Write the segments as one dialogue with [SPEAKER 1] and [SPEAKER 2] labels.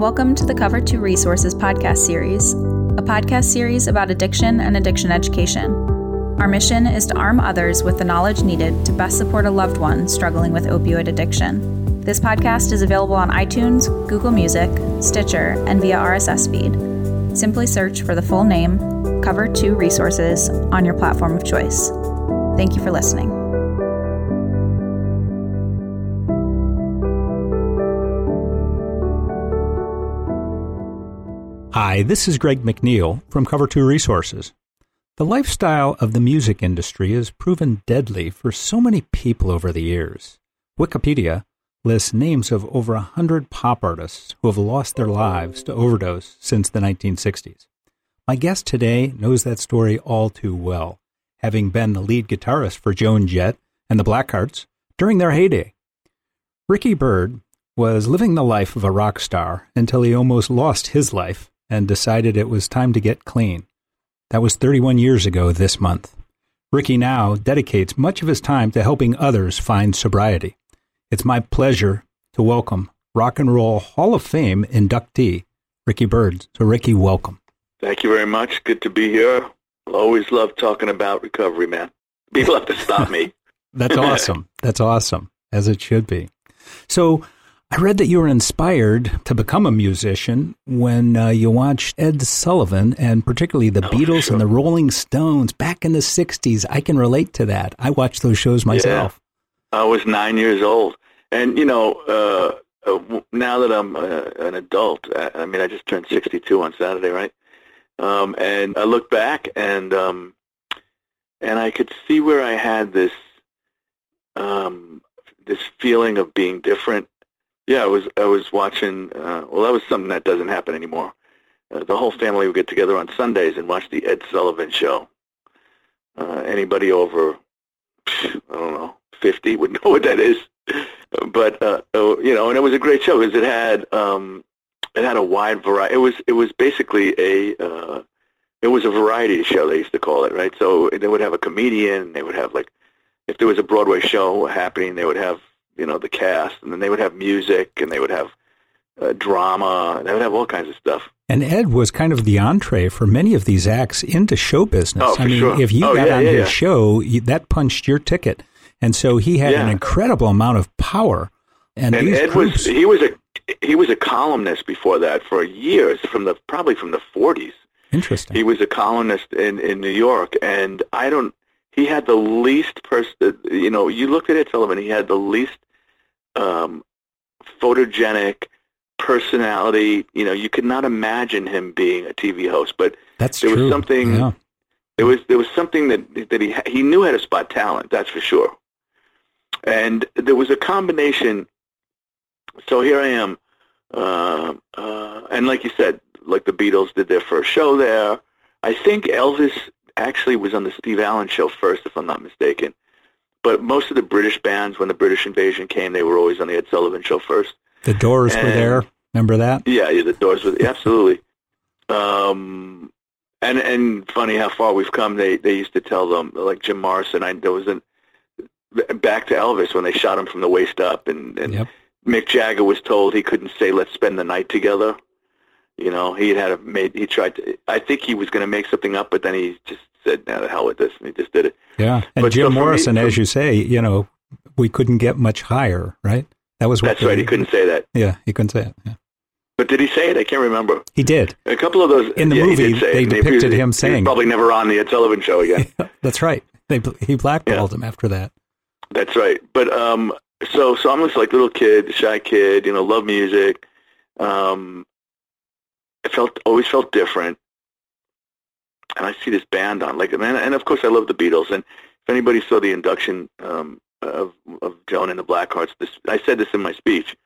[SPEAKER 1] Welcome to the Cover 2 Resources podcast series, a podcast series about addiction and addiction education. Our mission is to arm others with the knowledge needed to best support a loved one struggling with opioid addiction. This podcast is available on iTunes, Google Music, Stitcher, and via RSS feed. Simply search for the full name, Cover 2 Resources, on your platform of choice. Thank you for listening.
[SPEAKER 2] Hi, this is Greg McNeil from Cover 2 Resources. The lifestyle of the music industry has proven deadly for so many people over the years. Wikipedia lists names of over a hundred pop artists who have lost their lives to overdose since the 1960s. My guest today knows that story all too well, having been the lead guitarist for Joan Jett and the Blackhearts during their heyday. Ricky Byrd was living the life of a rock star until he almost lost his life and decided it was time to get clean. That was 31 years ago this month. Ricky now dedicates much of his time to helping others find sobriety. It's my pleasure to welcome Rock and Roll Hall of Fame inductee, Ricky Byrd. So, Ricky, welcome.
[SPEAKER 3] Thank you very much. Good to be here. Always love talking about recovery, man. People have to stop me.
[SPEAKER 2] That's awesome. That's awesome, as it should be. So, I read that you were inspired to become a musician when uh, you watched Ed Sullivan and particularly the
[SPEAKER 3] Oh,
[SPEAKER 2] Beatles
[SPEAKER 3] sure.
[SPEAKER 2] and the Rolling Stones back in the 60s. I can relate to that. I watched those shows myself.
[SPEAKER 3] I was nine years old, and you know, uh, uh, now that I'm uh, an adult, I, I mean, I just turned 62 on Saturday, right? Um, and I look back, and um, and I could see where I had this um, this feeling of being different. Yeah, I was I was watching. Uh, well, that was something that doesn't happen anymore. Uh, the whole family would get together on Sundays and watch the Ed Sullivan Show. Uh, anybody over, I don't know, 50 would know what that is. But uh, uh, you know, and it was a great show because it had um, it had a wide variety. It was it was basically a uh, it was a variety show. They used to call it right. So they would have a comedian. They would have like if there was a Broadway show happening, they would have you know the cast, and then they would have music, and they would have uh, drama, and they would have all kinds of stuff.
[SPEAKER 2] And Ed was kind of the entree for many of these acts into show business.
[SPEAKER 3] Oh,
[SPEAKER 2] I mean,
[SPEAKER 3] sure.
[SPEAKER 2] if you
[SPEAKER 3] Oh,
[SPEAKER 2] got
[SPEAKER 3] yeah,
[SPEAKER 2] on
[SPEAKER 3] yeah,
[SPEAKER 2] his
[SPEAKER 3] yeah.
[SPEAKER 2] show, that punched your ticket. And so he had an incredible amount of power. And,
[SPEAKER 3] and Ed
[SPEAKER 2] groups,
[SPEAKER 3] was he was a he was a columnist before that for years from the probably from the 40s.
[SPEAKER 2] interesting.
[SPEAKER 3] He was a columnist in in New York, and I don't. He had the least person. You know, you looked at Ed Sullivan. He had the least um, photogenic personality. You know, you could not imagine him being a TV host, but
[SPEAKER 2] That's
[SPEAKER 3] there was something-
[SPEAKER 2] Yeah.
[SPEAKER 3] there was there was something that that he he knew how to spot talent. That's for sure. And there was a combination. So here I am, uh, uh, and like you said, like the Beatles did their first show there. I think Elvis actually was on the Steve Allen show first, if I'm not mistaken. But most of the British bands, when the British invasion came, they were always on the Ed Sullivan show first.
[SPEAKER 2] The Doors were there. Remember that?
[SPEAKER 3] Yeah, yeah, the doors were absolutely. Um, and and funny how far we've come. They they used to tell them like Jim Morrison. I there was an back to Elvis when they shot him from the waist up, and and
[SPEAKER 2] Yep.
[SPEAKER 3] Mick Jagger was told he couldn't say let's spend the night together. You know, he had a made. He tried to. I think he was going to make something up, but then he just said, "No, the hell with this," and he just did it.
[SPEAKER 2] Yeah. And
[SPEAKER 3] But
[SPEAKER 2] Jim
[SPEAKER 3] me-
[SPEAKER 2] Morrison,
[SPEAKER 3] for-
[SPEAKER 2] as you say, you know, we couldn't get much higher, right? That was what
[SPEAKER 3] That's right. He couldn't say that.
[SPEAKER 2] Yeah, he couldn't say it. Yeah.
[SPEAKER 3] But did he say it? I can't remember.
[SPEAKER 2] He did.
[SPEAKER 3] A couple of those
[SPEAKER 2] In the
[SPEAKER 3] yeah,
[SPEAKER 2] movie, they
[SPEAKER 3] it.
[SPEAKER 2] Depicted
[SPEAKER 3] he-
[SPEAKER 2] him
[SPEAKER 3] he
[SPEAKER 2] saying-
[SPEAKER 3] Probably never on the Ed Sullivan show again.
[SPEAKER 2] That's right. They he blackballed him after that.
[SPEAKER 3] That's right. But um, so so I'm this like little kid, shy kid, you know, love music. Um, I felt always felt different, and I see this band on like, and and of course I love the Beatles. And if anybody saw the induction um, of of Joan and the Blackhearts, this I said this in my speech.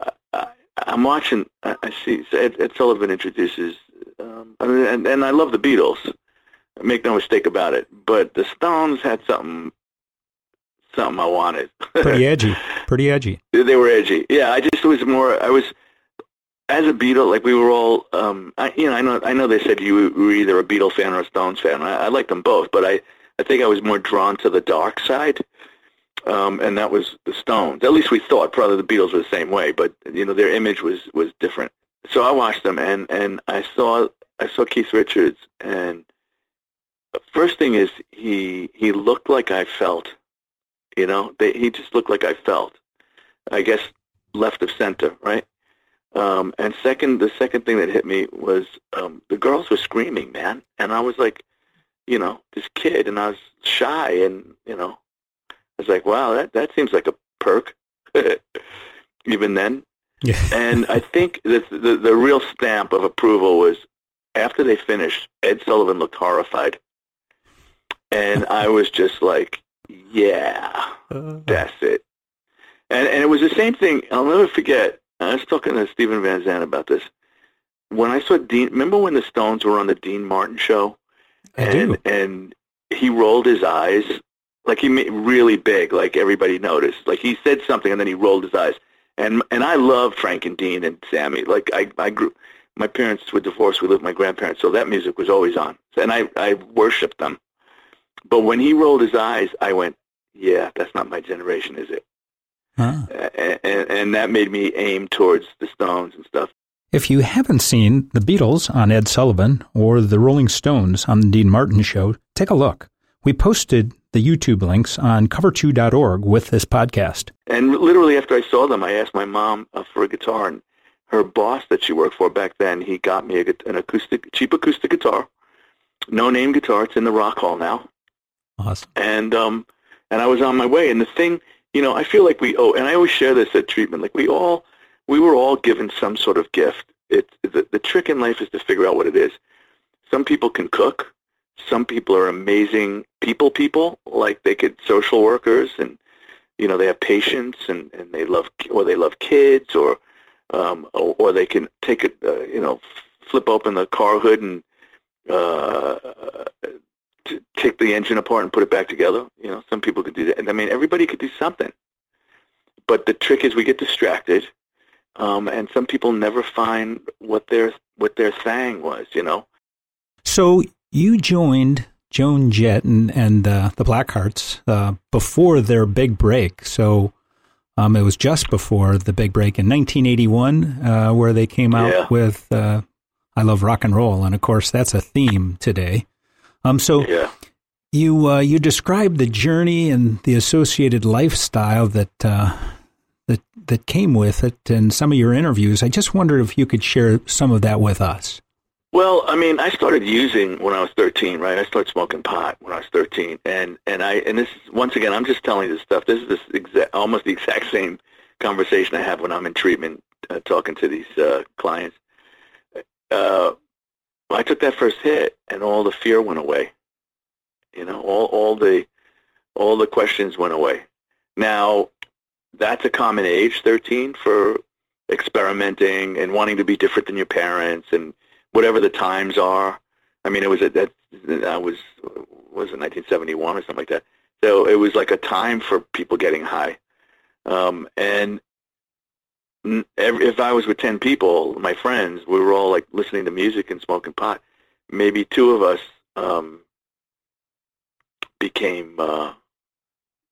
[SPEAKER 3] I, I, I'm watching. I, I see Ed, Ed Sullivan introduces, um, I mean, and and I love the Beatles. Make no mistake about it. But the Stones had something something I wanted.
[SPEAKER 2] Pretty edgy. Pretty edgy.
[SPEAKER 3] they were edgy. Yeah, I just was more. I was as a Beatle. Like we were all. Um, I, you know, I know. I know they said you were either a Beatle fan or a Stones fan. I, I liked them both, but I, I think I was more drawn to the dark side. Um, and that was the Stones. At least we thought. Probably the Beatles were the same way, but you know, their image was was different. so I watched them, and and I saw I saw Keith Richards, and the first thing is he he looked like I felt, you know, they, he just looked like I felt. I guess left of center, right? Um, and second, the second thing that hit me was um, the girls were screaming, man, and I was like, you know, this kid, and I was shy, and you know, I was like, wow, that that seems like a perk, even then.
[SPEAKER 2] Yeah.
[SPEAKER 3] and I think the, the the real stamp of approval was after they finished. Ed Sullivan looked horrified, and I was just like, yeah,
[SPEAKER 2] Uh,
[SPEAKER 3] that's it. And and it was the same thing. I'll never forget. I was talking to Steven Van Zandt about this. When I saw Dean, remember when the Stones were on the Dean Martin show,
[SPEAKER 2] I
[SPEAKER 3] and
[SPEAKER 2] do.
[SPEAKER 3] and he rolled his eyes like he made really big, like everybody noticed. Like he said something and then he rolled his eyes. And and I loved Frank and Dean and Sammy. Like I I grew. My parents were divorced. We lived with my grandparents, so that music was always on, and I I worshipped them. But when he rolled his eyes, I went, "Yeah, that's not my generation, is it?" And, and, that made me aim towards the Stones and stuff.
[SPEAKER 2] If you haven't seen the Beatles on Ed Sullivan or the Rolling Stones on the Dean Martin Show, take a look. We posted the YouTube links on cover2.org with this podcast.
[SPEAKER 3] And literally after I saw them, I asked my mom uh, for a guitar, and her boss that she worked for back then, he got me a, an acoustic, cheap acoustic guitar, no name guitar. It's in the Rock Hall now,
[SPEAKER 2] Awesome.
[SPEAKER 3] and um, and I was on my way. And the thing, you know, I feel like we owe, and I always share this at treatment, like we all, we were all given some sort of gift. It the, the trick in life is to figure out what it is. Some people can cook. Some people are amazing people people, like they could social workers and you know they have patience and, and they love or they love kids or um, or, or they can take it uh, you know flip open the car hood and uh, take the engine apart and put it back together. You know, some people could do that. And I mean, everybody could do something. But the trick is we get distracted, um, and some people never find what their what their thing was. You know.
[SPEAKER 2] So you joined Joan Jett and, and uh, the Blackhearts uh, before their big break. So um, it was just before the big break in 1981 uh, where they came out
[SPEAKER 3] Yeah.
[SPEAKER 2] with uh, I Love Rock and Roll. And of course, that's a theme today. Um, so
[SPEAKER 3] Yeah.
[SPEAKER 2] You uh, you described the journey and the associated lifestyle that uh, that that came with it in some of your interviews. I just wondered if you could share some of that with us.
[SPEAKER 3] Well, I mean, I started using when I was 13, right? I started smoking pot when I was 13, and and I and this is once again, I'm just telling you this stuff. This is this exact, almost the exact same conversation I have when I'm in treatment, uh, talking to these uh, clients. Uh, I took that first hit, and all the fear went away. You know, all all the all the questions went away. Now, that's a common age, 13, for experimenting and wanting to be different than your parents and whatever the times are. I mean, it was at that I was was it 1971 or something like that. So it was like a time for people getting high. Um, and every, if I was with 10 people, my friends, we were all like listening to music and smoking pot. Maybe two of us um, became uh,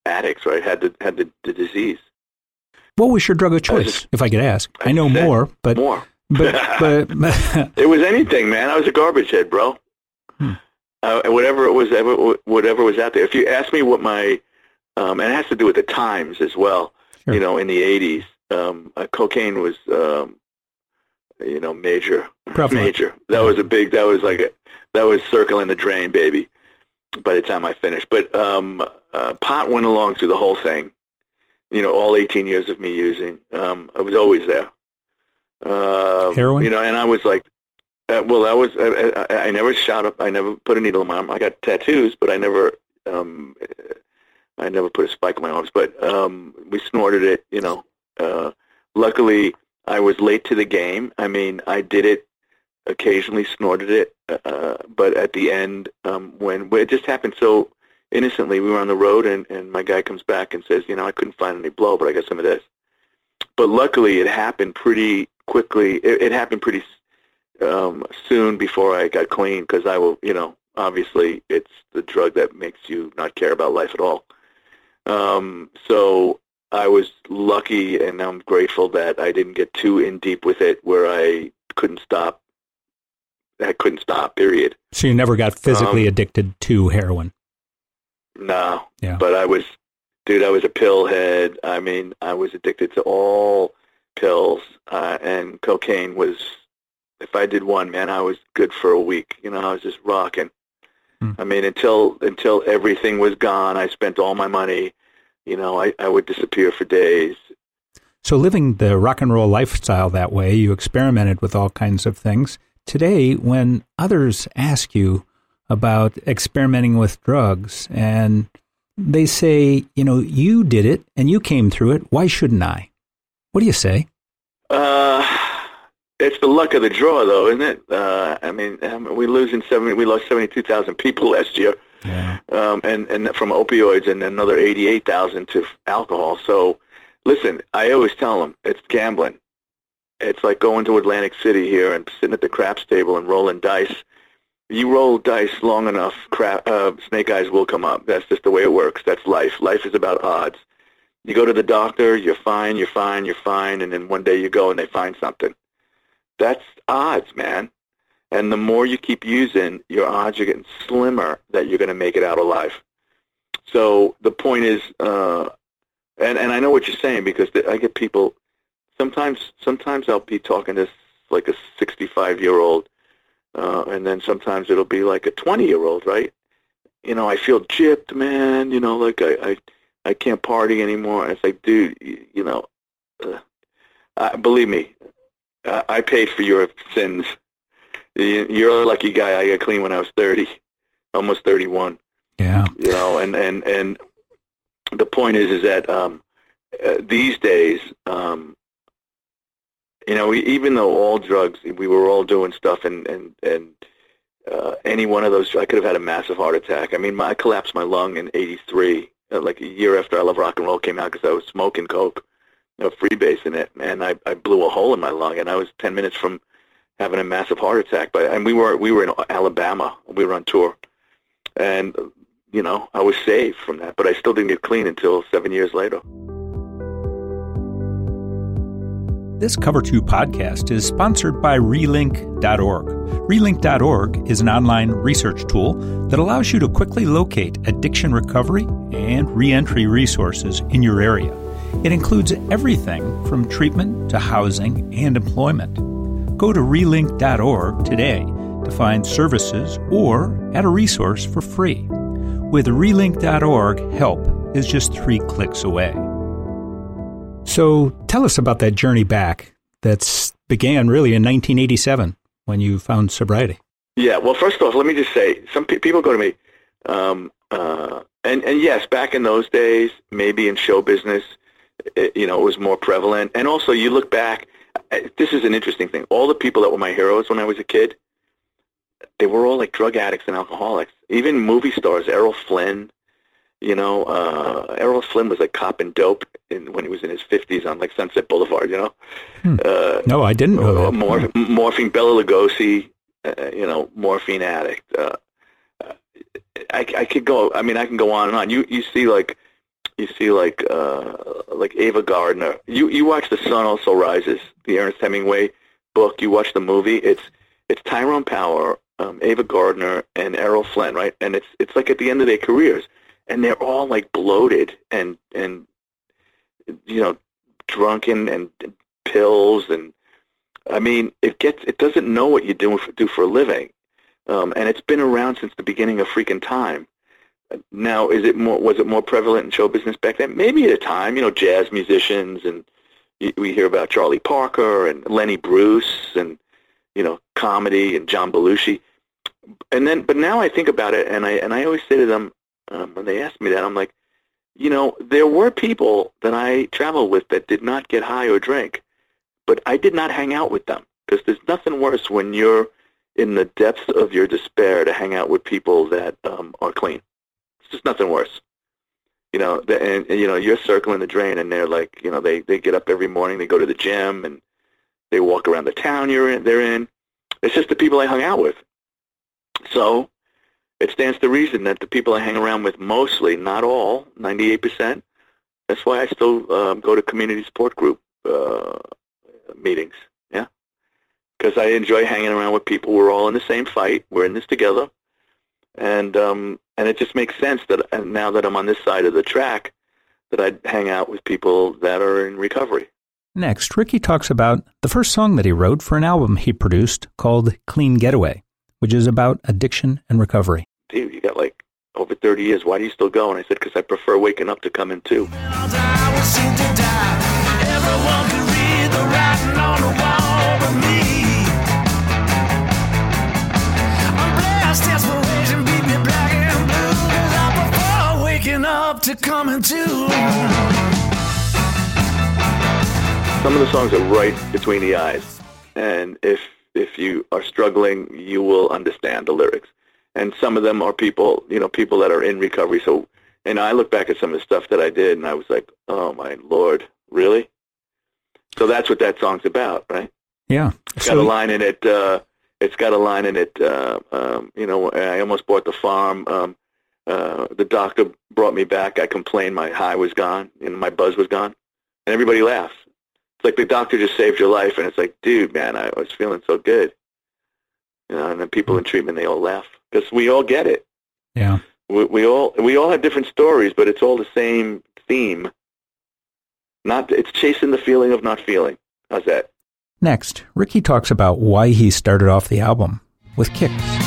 [SPEAKER 3] addicts, right? Had the had the, the disease.
[SPEAKER 2] What was your drug of
[SPEAKER 3] I
[SPEAKER 2] choice,
[SPEAKER 3] just-
[SPEAKER 2] if I could ask? I
[SPEAKER 3] I
[SPEAKER 2] know more, but
[SPEAKER 3] More.
[SPEAKER 2] but but
[SPEAKER 3] It was anything, man. I was a garbage head, bro.
[SPEAKER 2] Hmm.
[SPEAKER 3] Uh, whatever it was, ever, whatever was out there. If you ask me what my, um, and it has to do with the times as well.
[SPEAKER 2] Sure.
[SPEAKER 3] You know, in the '80s, um, uh, cocaine was, um, you know, major,
[SPEAKER 2] Prevalent.
[SPEAKER 3] major. That was a big. That was like a, that was circling the drain, baby. By the time I finished, but um, uh, pot went along through the whole thing. You know, all 18 years of me using, um, I was always there. Uh,
[SPEAKER 2] Heroin?
[SPEAKER 3] You know, and I was like, uh, well, I was. I, I, I never shot up. I never put a needle in my arm. I got tattoos, but I never. Um, I never put a spike in my arms. But um, we snorted it. You know. Uh, luckily, I was late to the game. I mean, I did it. Occasionally snorted it, uh, but at the end, um, when, when it just happened so innocently, we were on the road, and, and my guy comes back and says, you know, I couldn't find any blow, but I got some of this. But luckily, it happened pretty quickly. It, it happened pretty um, soon before I got clean because I will, you know, obviously it's the drug that makes you not care about life at all. Um, so I was lucky and I'm grateful that I didn't get too in deep with it where I couldn't stop. I couldn't stop. Period.
[SPEAKER 2] So you never got physically
[SPEAKER 3] Um,
[SPEAKER 2] addicted to heroin.
[SPEAKER 3] No.
[SPEAKER 2] Yeah.
[SPEAKER 3] But I was, dude. I was a pill head. I mean, I was addicted to all pills, uh, and cocaine was. If I did one, man, I was good for a week. You know, I was just rocking.
[SPEAKER 2] Hmm.
[SPEAKER 3] I mean, until until everything was gone, I spent all my money. You know, I, I would disappear for days.
[SPEAKER 2] So living the rock and roll lifestyle that way, you experimented with all kinds of things. Today, when others ask you about experimenting with drugs and they say, you know, you did it and you came through it, why shouldn't I? What do you say?
[SPEAKER 3] Uh, it's the luck of the draw, though, isn't it? Uh, I mean, um, we losing seventy. We lost seventy-two thousand people last year,
[SPEAKER 2] Yeah.
[SPEAKER 3] um, and and from opioids, and another eighty-eight thousand to alcohol. So, listen, I always tell them it's gambling. It's like going to Atlantic City here and sitting at the craps table and rolling dice. You roll dice long enough, crap, uh, snake eyes will come up. That's just the way it works. That's life. Life is about odds. You go to the doctor, you're fine, you're fine, you're fine, and then one day you go and they find something. That's odds, man. And the more you keep using, your odds are getting slimmer that you're going to make it out alive. So the point is, uh, and and I know what you're saying because I get people. Sometimes, sometimes I'll be talking to like a 65 year old, uh, and then sometimes it'll be like a 20 year old, right? You know, I feel gypped, man. You know, like I I, I can't party anymore. It's like, dude, you, you know, uh, uh, believe me, I, I paid for your sins. You- You're a lucky guy. I got clean when I was 30, almost 31
[SPEAKER 2] Yeah.
[SPEAKER 3] you know and and and the point is is that um uh, these days um you know we, even though all drugs we were all doing stuff and and and uh, any one of those I could have had a massive heart attack. I mean, my, I collapsed my lung in '83, uh, like a year after I Love Rock and Roll came out, because I was smoking coke, you know, freebasing it, and I, I blew a hole in my lung, and I was 10 minutes from having a massive heart attack. But and we were we were in Alabama, we were on tour, and you know, I was saved from that, but I still didn't get clean until seven years later.
[SPEAKER 2] This Cover 2 podcast is sponsored by Relink.org. Relink.org is an online research tool that allows you to quickly locate addiction recovery and reentry resources in your area. It includes everything from treatment to housing and employment. Go to relink.org today to find services or add a resource for free. With relink.org, help is just three clicks away. So tell us about that journey back that began really in 1987 when you found sobriety.
[SPEAKER 3] Yeah. Well, first off, let me just say, some pe- people go to me, um, uh, and and yes, back in those days, maybe in show business, it, you know, it was more prevalent. And also, you look back. This is an interesting thing. All the people that were my heroes when I was a kid, they were all like drug addicts and alcoholics. Even movie stars, Errol Flynn. You know, uh, Errol Flynn was like cop and dope in, when he was in his 50s on like Sunset Boulevard. You know.
[SPEAKER 2] Hmm.
[SPEAKER 3] Uh,
[SPEAKER 2] No, I didn't know
[SPEAKER 3] uh,
[SPEAKER 2] that.
[SPEAKER 3] Mor- morphine, Bela Lugosi, uh, you know, morphine addict. Uh, uh, I, I could go. I mean, I can go on and on. You you see like you see like uh, like Ava Gardner. You you watch The Sun Also Rises, the Ernest Hemingway book. You watch the movie. It's it's Tyrone Power, um, Ava Gardner, and Errol Flynn, right? And it's it's like at the end of their careers, and they're all like bloated and and you know drunken and pills and I mean it gets it doesn't know what you do do for a living, um, and it's been around since the beginning of freaking time. Now, is it more was it more prevalent in show business back then? Maybe at a time, you know, jazz musicians and we hear about Charlie Parker and Lenny Bruce and you know comedy and John Belushi, and then but now I think about it and I and I always say to them um, when they ask me that I'm like, you know, there were people that I traveled with that did not get high or drink, but I did not hang out with them because there's nothing worse when you're in the depths of your despair to hang out with people that um, are clean. It's just nothing worse. You know, and, and you know you're circling the drain, and they're like, you know, they they get up every morning, they go to the gym, and they walk around the town you're in. They're in. It's just the people I hung out with. So it stands to reason that the people I hang around with mostly, not all, 98%, that's why I still um, go to community support group uh, meetings, yeah? because I enjoy hanging around with people. We're all in the same fight. We're in this together, and um, and it just makes sense that now that I'm on this side of the track, that I'd hang out with people that are in recovery.
[SPEAKER 2] Next, Ricky talks about the first song that he wrote for an album he produced called Clean Getaway, which is about addiction and recovery.
[SPEAKER 3] Dude, you got like over 30 years. Why do you still go? And I said, because I prefer waking up to coming to. to. Some of the songs are right between the eyes, and if if you are struggling, you will understand the lyrics. And some of them are people, you know, people that are in recovery. So, and I look back at some of the stuff that I did, and I was like, oh my lord, really? So that's what that song's about, right?
[SPEAKER 2] Yeah.
[SPEAKER 3] It's got a line in it. Uh, it's got a line in it. Uh, um, you know, I almost bought the farm. Um, uh, the doctor brought me back. I complained my high was gone and my buzz was gone, and everybody laughs. It's like the doctor just saved your life, and it's like, dude, man, I was feeling so good. You know, and then people in treatment they all laugh because we all get it.
[SPEAKER 2] Yeah,
[SPEAKER 3] we, we all we all have different stories, but it's all the same theme. Not it's chasing the feeling of not feeling. How's that?
[SPEAKER 2] Next, Ricky talks about why he started off the album with kicks.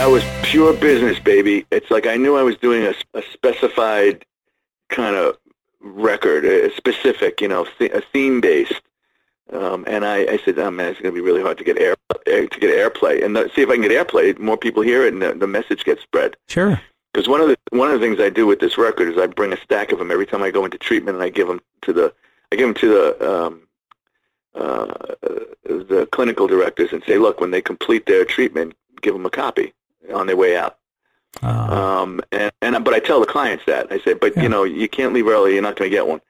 [SPEAKER 3] That was pure business, baby. It's like I knew I was doing a, a specified kind of record, a specific, you know, a theme based. Um, and I, I said, oh man, it's going to be really hard to get air to get airplay, and the, see if I can get airplay. More people hear it, and the, the message gets spread.
[SPEAKER 2] Sure.
[SPEAKER 3] Because one of the one of the things I do with this record is I bring a stack of them every time I go into treatment, and I give them to the I give them to the um, uh, the clinical directors and say, look, when they complete their treatment, give them a copy on their way out. Uh, um, and, and but I tell the clients that I say, but yeah. you know, you can't leave early. You're not going to get one.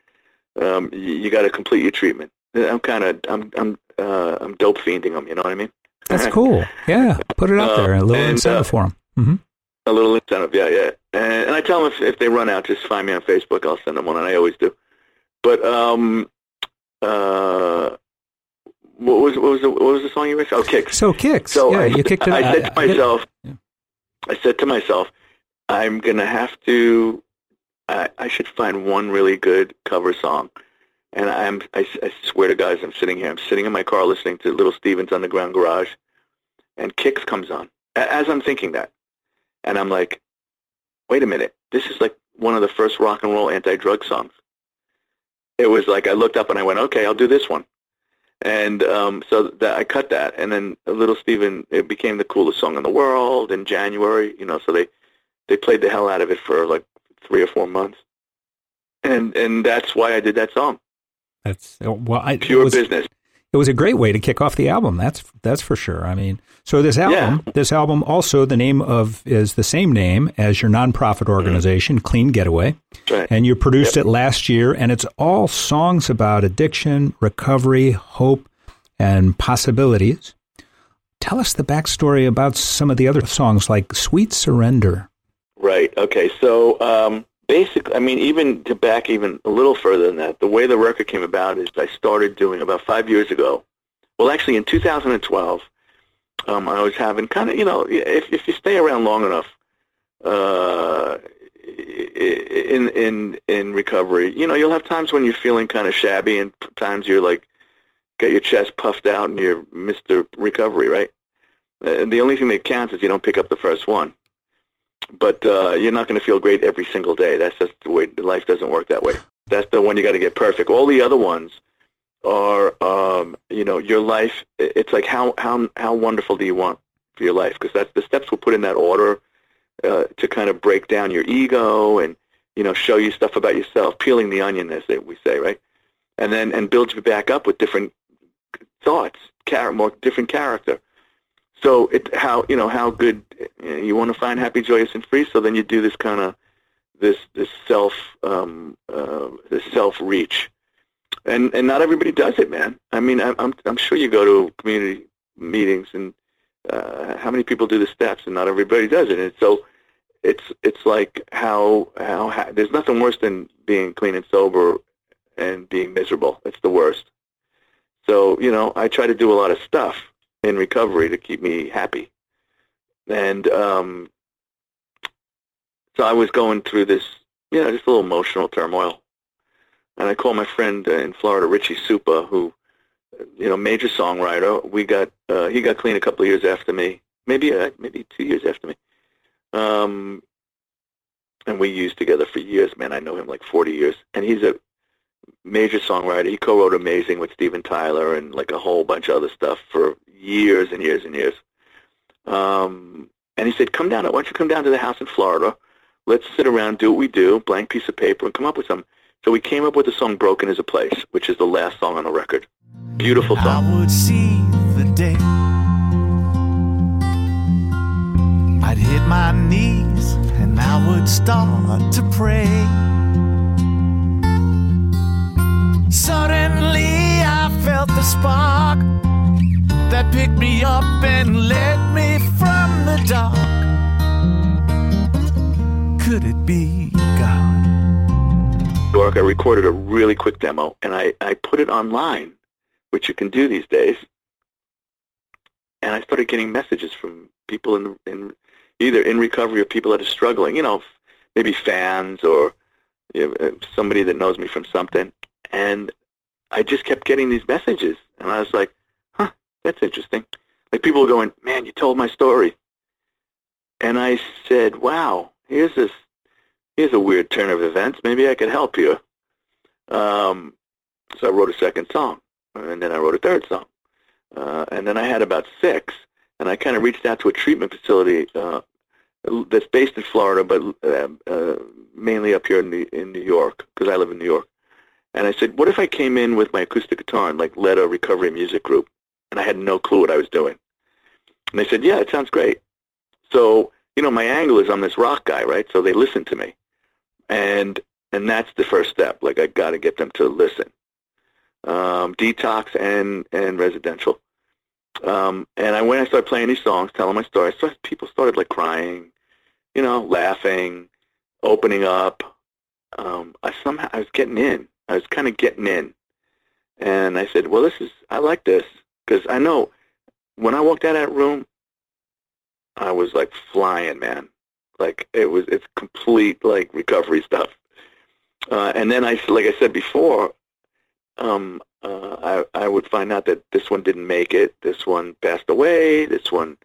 [SPEAKER 3] Um, you, you got to complete your treatment. I'm kind of I'm I'm uh, I'm dope fiending them. You know what I mean?
[SPEAKER 2] That's cool. Yeah, put it out there. A little and, incentive uh, for them. Mm-hmm.
[SPEAKER 3] A little incentive. Yeah, yeah. And, and I tell them if, if they run out, just find me on Facebook. I'll send them one, and I always do. But um, uh, what was what was the, what was the song you were? Oh, kicks.
[SPEAKER 2] So kicks. So yeah, I, you kicked it.
[SPEAKER 3] I said to myself, yeah. I said to myself, I'm gonna have to. I, I should find one really good cover song, and I'm. I, I swear to guys, I'm sitting here. I'm sitting in my car listening to Little Steven's Underground Garage, and Kicks comes on as I'm thinking that, and I'm like, wait a minute, this is like one of the first rock and roll anti-drug songs. It was like I looked up and I went, okay, I'll do this one and um, so that I cut that, and then Little Steven it became the coolest song in the world in January. You know, so they they played the hell out of it for like three or four months, and and that's why I did that song.
[SPEAKER 2] That's well, I,
[SPEAKER 3] pure was, business
[SPEAKER 2] it was a great way to kick off the album. That's that's for sure. I mean, so this album, yeah. this album also the name of is the same name as your nonprofit mm-hmm. organization, mm-hmm. Clean Getaway,
[SPEAKER 3] right.
[SPEAKER 2] and you produced yep. it last year, and it's all songs about addiction, recovery, hope, and possibilities. Tell us the backstory about some of the other songs, like "Sweet Surrender."
[SPEAKER 3] Right. Okay. So. Um, basically, I mean, even to back even a little further than that, the way the record came about is I started doing about five years ago. Well, actually, in 2012, um, I was having kind of, you know, if if you stay around long enough uh, in in in recovery, you know, you'll have times when you're feeling kind of shabby, and times you're like get your chest puffed out and you're Mr. Recovery, right? And the only thing that counts is you don't pick up the first one but uh, you're not going to feel great every single day. That's just the way life doesn't work that way. That's the one you got to get perfect. All the other ones are, um, you know, your life. It's like how how how wonderful do you want for your life? Because that's the steps were put in that order uh, to kind of break down your ego and you know show you stuff about yourself, peeling the onion, as we say, right? And then and build you back up with different thoughts, char- more different character. So it how you know how good you want to find happy, joyous, and free. So then you do this kind of this this self um, uh, this self reach, and and not everybody does it, man. I mean, I'm I'm, I'm sure you go to community meetings and uh, how many people do the steps, and not everybody does it. And so it's it's like how how, how there's nothing worse than being clean and sober and being miserable. It's the worst. So you know, I try to do a lot of stuff in recovery to keep me happy, and um, so I was going through this, you know, just a little emotional turmoil, and I called my friend in Florida, Richie Supa, who, you know, major songwriter. We got uh, he got clean a couple of years after me, maybe uh, maybe two years after me um, and we used together for years, man. I know him like 40 years. And he's a major songwriter. He co-wrote Amazing with Steven Tyler and like a whole bunch of other stuff for years and years and years. Um, and he said, come down, why don't you come down to the house in Florida? Let's sit around, do what we do, blank piece of paper, and come up with something. So we came up with the song Broken is a Place, which is the last song on the record. Beautiful song.
[SPEAKER 4] I would see the day I'd hit my knees and I would start to pray. Suddenly I felt the spark that picked me up and led me from the dark. Could it be God?
[SPEAKER 3] York, I recorded a really quick demo and I, I put it online, which you can do these days. And I started getting messages from people in, in either in recovery or people that are struggling, you know, maybe fans or you know, somebody that knows me from something. And I just kept getting these messages. And I was like, huh, that's interesting. Like people were going, man, you told my story. And I said, wow, here's this, here's a weird turn of events. Maybe I could help you. Um, so I wrote a second song. And then I wrote a third song. Uh, and then I had about six. And I kind of reached out to a treatment facility uh, that's based in Florida, but uh, uh, mainly up here in the in New York because I live in New York. And I said, what if I came in with my acoustic guitar and like led a recovery music group, and I had no clue what I was doing? And they said, yeah, it sounds great. So you know, my angle is I'm this rock guy, right? So they listen to me, and and that's the first step. Like I got to get them to listen. Um, detox and and residential. Um, and I when I started playing these songs, telling my story, so people started like crying, you know, laughing, opening up. Um, I somehow I was getting in. I was kind of getting in, and I said, "Well, this is I like this because I know when I walked out of that room, I was like flying, man. Like it was it's complete like recovery stuff. Uh, and then I like I said before, um, uh, I, I would find out that this one didn't make it, this one passed away, this one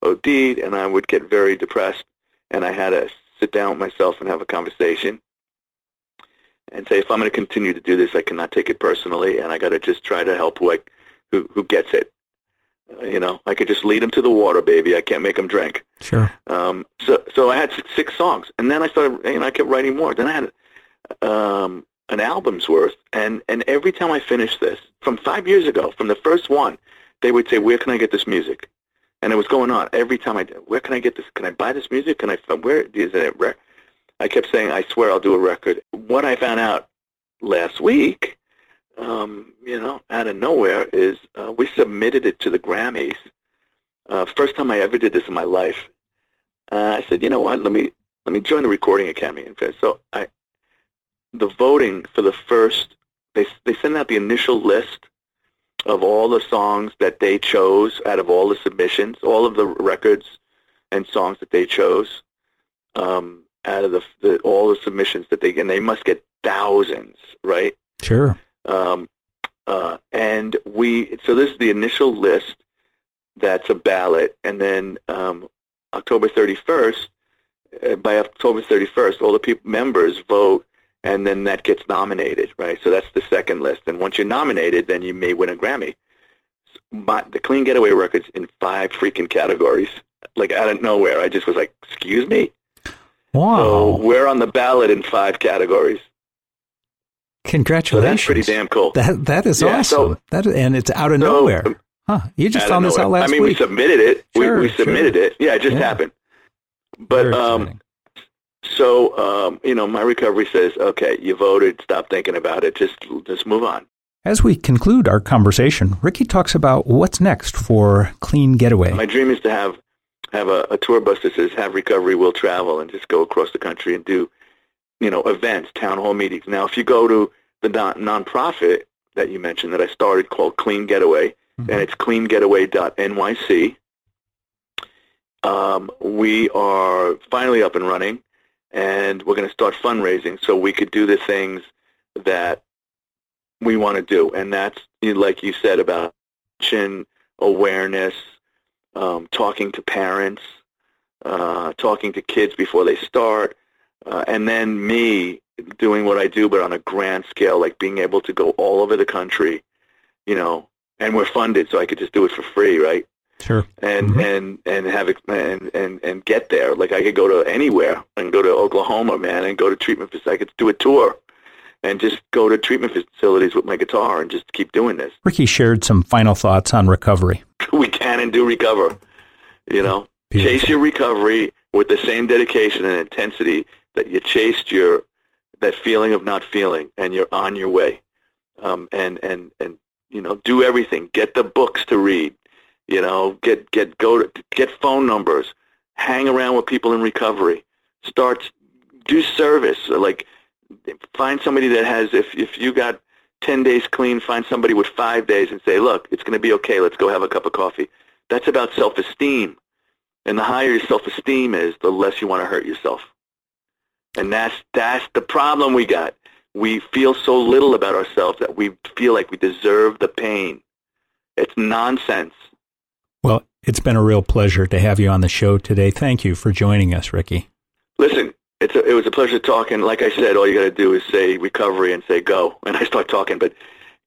[SPEAKER 3] OD'd, and I would get very depressed. And I had to sit down with myself and have a conversation and say, if I'm going to continue to do this, I cannot take it personally, and I got to just try to help who I, who, who gets it. Uh, you know, I could just lead them to the water, baby. I can't make them drink.
[SPEAKER 2] Sure.
[SPEAKER 3] Um, so, so I had six, six songs, and then I started, you know, I kept writing more. Then I had um, an album's worth. And, and every time I finished this, from five years ago, from the first one, they would say, where can I get this music? And it was going on every time I did. Where can I get this? Can I buy this music? Can I? Where is it? Rec-? I kept saying, I swear I'll do a record. What I found out last week, um, you know, out of nowhere, is uh, we submitted it to the Grammys. Uh, first time I ever did this in my life. Uh, I said, you know what? Let me let me join the Recording Academy. So I the voting for the first, they, they send out the initial list of all the songs that they chose out of all the submissions, all of the records and songs that they chose um, out of the, the, all the submissions that they and they must get thousands, right?
[SPEAKER 2] Sure.
[SPEAKER 3] Um, uh, and we so this is the initial list that's a ballot, and then um, October 31st, uh, by October 31st, all the people members vote and then that gets nominated, right? So that's the second list. And once you're nominated, then you may win a Grammy. But the Clean Getaway records in five freaking categories, like out of nowhere. I just was like, excuse me?
[SPEAKER 2] Wow.
[SPEAKER 3] So we're on the ballot in five categories.
[SPEAKER 2] Congratulations.
[SPEAKER 3] So that's pretty damn cool.
[SPEAKER 2] That that is
[SPEAKER 3] Yeah,
[SPEAKER 2] awesome.
[SPEAKER 3] so-
[SPEAKER 2] that and it's out of
[SPEAKER 3] So,
[SPEAKER 2] nowhere. Huh. You just found this out
[SPEAKER 3] last
[SPEAKER 2] last
[SPEAKER 3] I mean,
[SPEAKER 2] week.
[SPEAKER 3] we submitted it.
[SPEAKER 2] Sure,
[SPEAKER 3] we, we submitted it. Yeah, it just
[SPEAKER 2] Yeah.
[SPEAKER 3] happened. But um, so um, you know, my recovery says, okay, you voted. Stop thinking about it. Just just move on.
[SPEAKER 2] As we conclude our conversation, Ricky talks about what's next for Clean Getaway.
[SPEAKER 3] My dream is to have have a, a tour bus that says "Have Recovery, Will Travel," and just go across the country and do, you know, events, town hall meetings. Now, if you go to the non nonprofit that you mentioned that I started called Clean Getaway,
[SPEAKER 2] Mhm.
[SPEAKER 3] and it's cleangetaway.nyc. Um, we are finally up and running, and we're going to start fundraising so we could do the things that we want to do, and that's like you said about awareness, um, talking to parents, uh, talking to kids before they start, uh, and then me doing what I do, but on a grand scale, like being able to go all over the country, you know, and we're funded, so I could just do it for free, right?
[SPEAKER 2] Sure.
[SPEAKER 3] and
[SPEAKER 2] Mhm.
[SPEAKER 3] and and have it and, and and get there. Like I could go to anywhere and go to Oklahoma, man, and go to treatment facilities. I could do a tour and just go to treatment facilities with my guitar and just keep doing this.
[SPEAKER 2] Ricky shared some final thoughts on recovery.
[SPEAKER 3] And do recover. You know,
[SPEAKER 2] Beautiful.
[SPEAKER 3] chase your recovery with the same dedication and intensity that you chased your that feeling of not feeling, and you're on your way. Um, and and and you know, do everything. Get the books to read. You know, get get go to get phone numbers. Hang around with people in recovery. Start do service. Like find somebody that has. If if you got ten days clean, find somebody with five days and say, look, it's going to be okay. Let's go have a cup of coffee. That's about self-esteem. And the higher your self-esteem is, the less you want to hurt yourself. And that's that's the problem we got. We feel so little about ourselves that we feel like we deserve the pain. It's nonsense.
[SPEAKER 2] Well, it's been a real pleasure to have you on the show today. Thank you for joining us, Ricky.
[SPEAKER 3] Listen, it's a, it was a pleasure talking. Like I said, all you got to do is say recovery and say go, and I start talking. But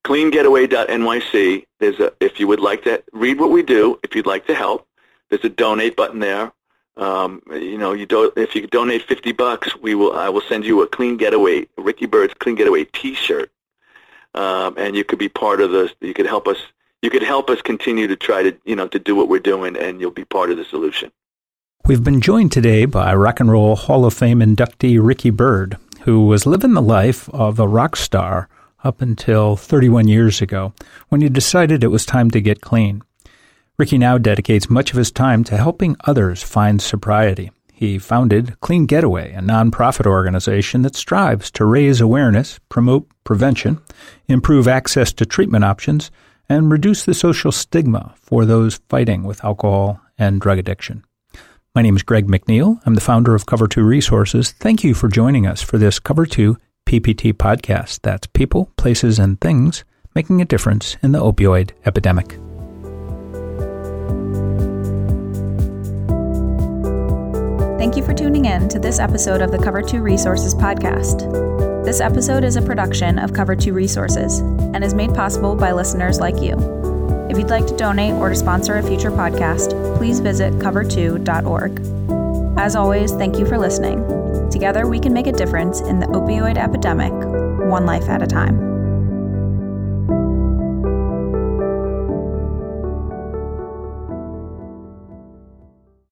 [SPEAKER 3] cleangetaway.nyc. There's a if you would like to read what we do, if you'd like to help, there's a donate button there. Um, you know, you do, if you donate 50 bucks, we will I will send you a Clean Getaway, Ricky Byrd's Clean Getaway T-shirt, um, and you could be part of this. You could help us. You could help us continue to try to you know to do what we're doing, and you'll be part of the solution.
[SPEAKER 2] We've been joined today by Rock and Roll Hall of Fame inductee Ricky Byrd, who was living the life of a rock star up until 31 years ago when he decided it was time to get clean. Ricky now dedicates much of his time to helping others find sobriety. He founded Clean Getaway, a nonprofit organization that strives to raise awareness, promote prevention, improve access to treatment options, and reduce the social stigma for those fighting with alcohol and drug addiction. My name is Greg McNeil. I'm the founder of Cover 2 Resources. Thank you for joining us for this Cover 2 PPT podcast. That's people, places, and things making a difference in the opioid epidemic.
[SPEAKER 1] Thank you for tuning in to this episode of the Cover 2 Resources podcast. This episode is a production of Cover 2 Resources and is made possible by listeners like you. If you'd like to donate or to sponsor a future podcast, please visit cover2.org. As always, thank you for listening. Together, we can make a difference in the opioid epidemic, one life at a time.